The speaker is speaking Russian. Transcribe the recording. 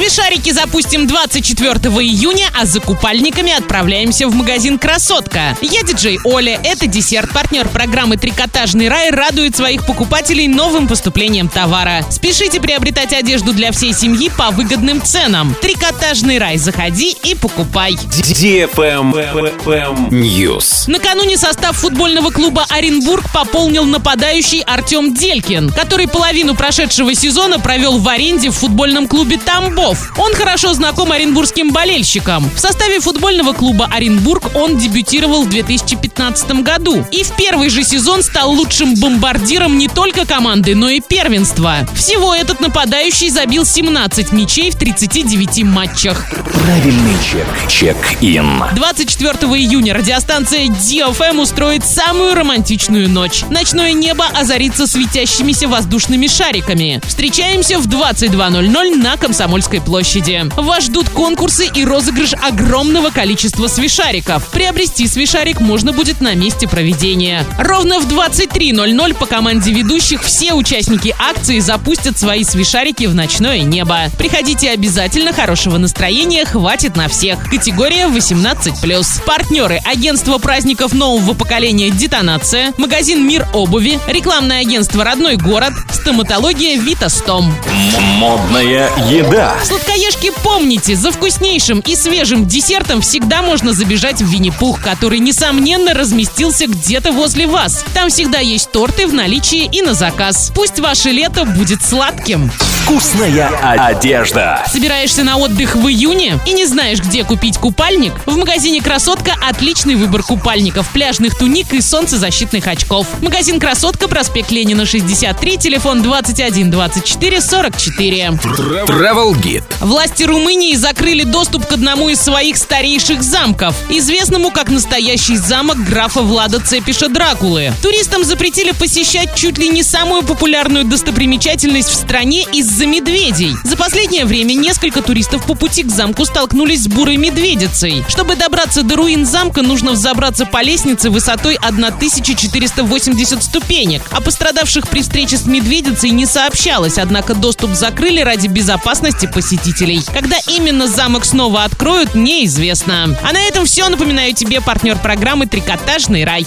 Смешарики запустим 24 июня, а за купальниками отправляемся в магазин «Красотка». Я диджей Оля, это десерт. Партнер программы «Трикотажный рай» радует своих покупателей новым поступлением товара. Спешите приобретать одежду для всей семьи по выгодным ценам. «Трикотажный рай» заходи и покупай. News. Накануне состав футбольного клуба «Оренбург» пополнил нападающий Артем Делькин, который половину прошедшего сезона провел в аренде в футбольном клубе «Тамбов». Он хорошо знаком оренбургским болельщикам. В составе футбольного клуба «Оренбург» он дебютировал в 2015 году. И в первый же сезон стал лучшим бомбардиром не только команды, но и первенства. Всего этот нападающий забил 17 мячей в 39 матчах. Правильный чек. Чек-ин. 24 июня радиостанция DFM устроит самую романтичную ночь. Ночное небо озарится светящимися воздушными шариками. Встречаемся в 22.00 на Комсомольской площади. Вас ждут конкурсы и розыгрыш огромного количества свишариков. Приобрести свишарик можно будет на месте проведения. Ровно в 23.00 по команде ведущих все участники акции запустят свои свишарики в ночное небо. Приходите обязательно, хорошего настроения хватит на всех. Категория 18+. Партнеры агентство праздников нового поколения «Детонация», магазин «Мир обуви», рекламное агентство «Родной город», стоматология «Витастом». Модная еда. Сладкоежки, помните, за вкуснейшим и свежим десертом всегда можно забежать в Винни-Пух, который, несомненно, разместился где-то возле вас. Там всегда есть торты в наличии и на заказ. Пусть ваше лето будет сладким. Вкусная одежда. Собираешься на отдых в июне и не знаешь, где купить купальник? В магазине «Красотка» отличный выбор купальников, пляжных туник и солнцезащитных очков. Магазин «Красотка», проспект Ленина, 63, телефон 21 24 44. Travel Guide. Власти Румынии закрыли доступ к одному из своих старейших замков, известному как настоящий замок графа Влада Цепиша Дракулы. Туристам запретили посещать чуть ли не самую популярную достопримечательность в стране из-за медведей. За последнее время несколько туристов по пути к замку столкнулись с бурой медведицей. Чтобы добраться до руин замка, нужно взобраться по лестнице высотой 1480 ступенек. О пострадавших при встрече с медведицей не сообщалось, однако доступ закрыли ради безопасности посетителей. Когда именно замок снова откроют, неизвестно. А на этом все. Напоминаю тебе партнер программы «Трикотажный рай».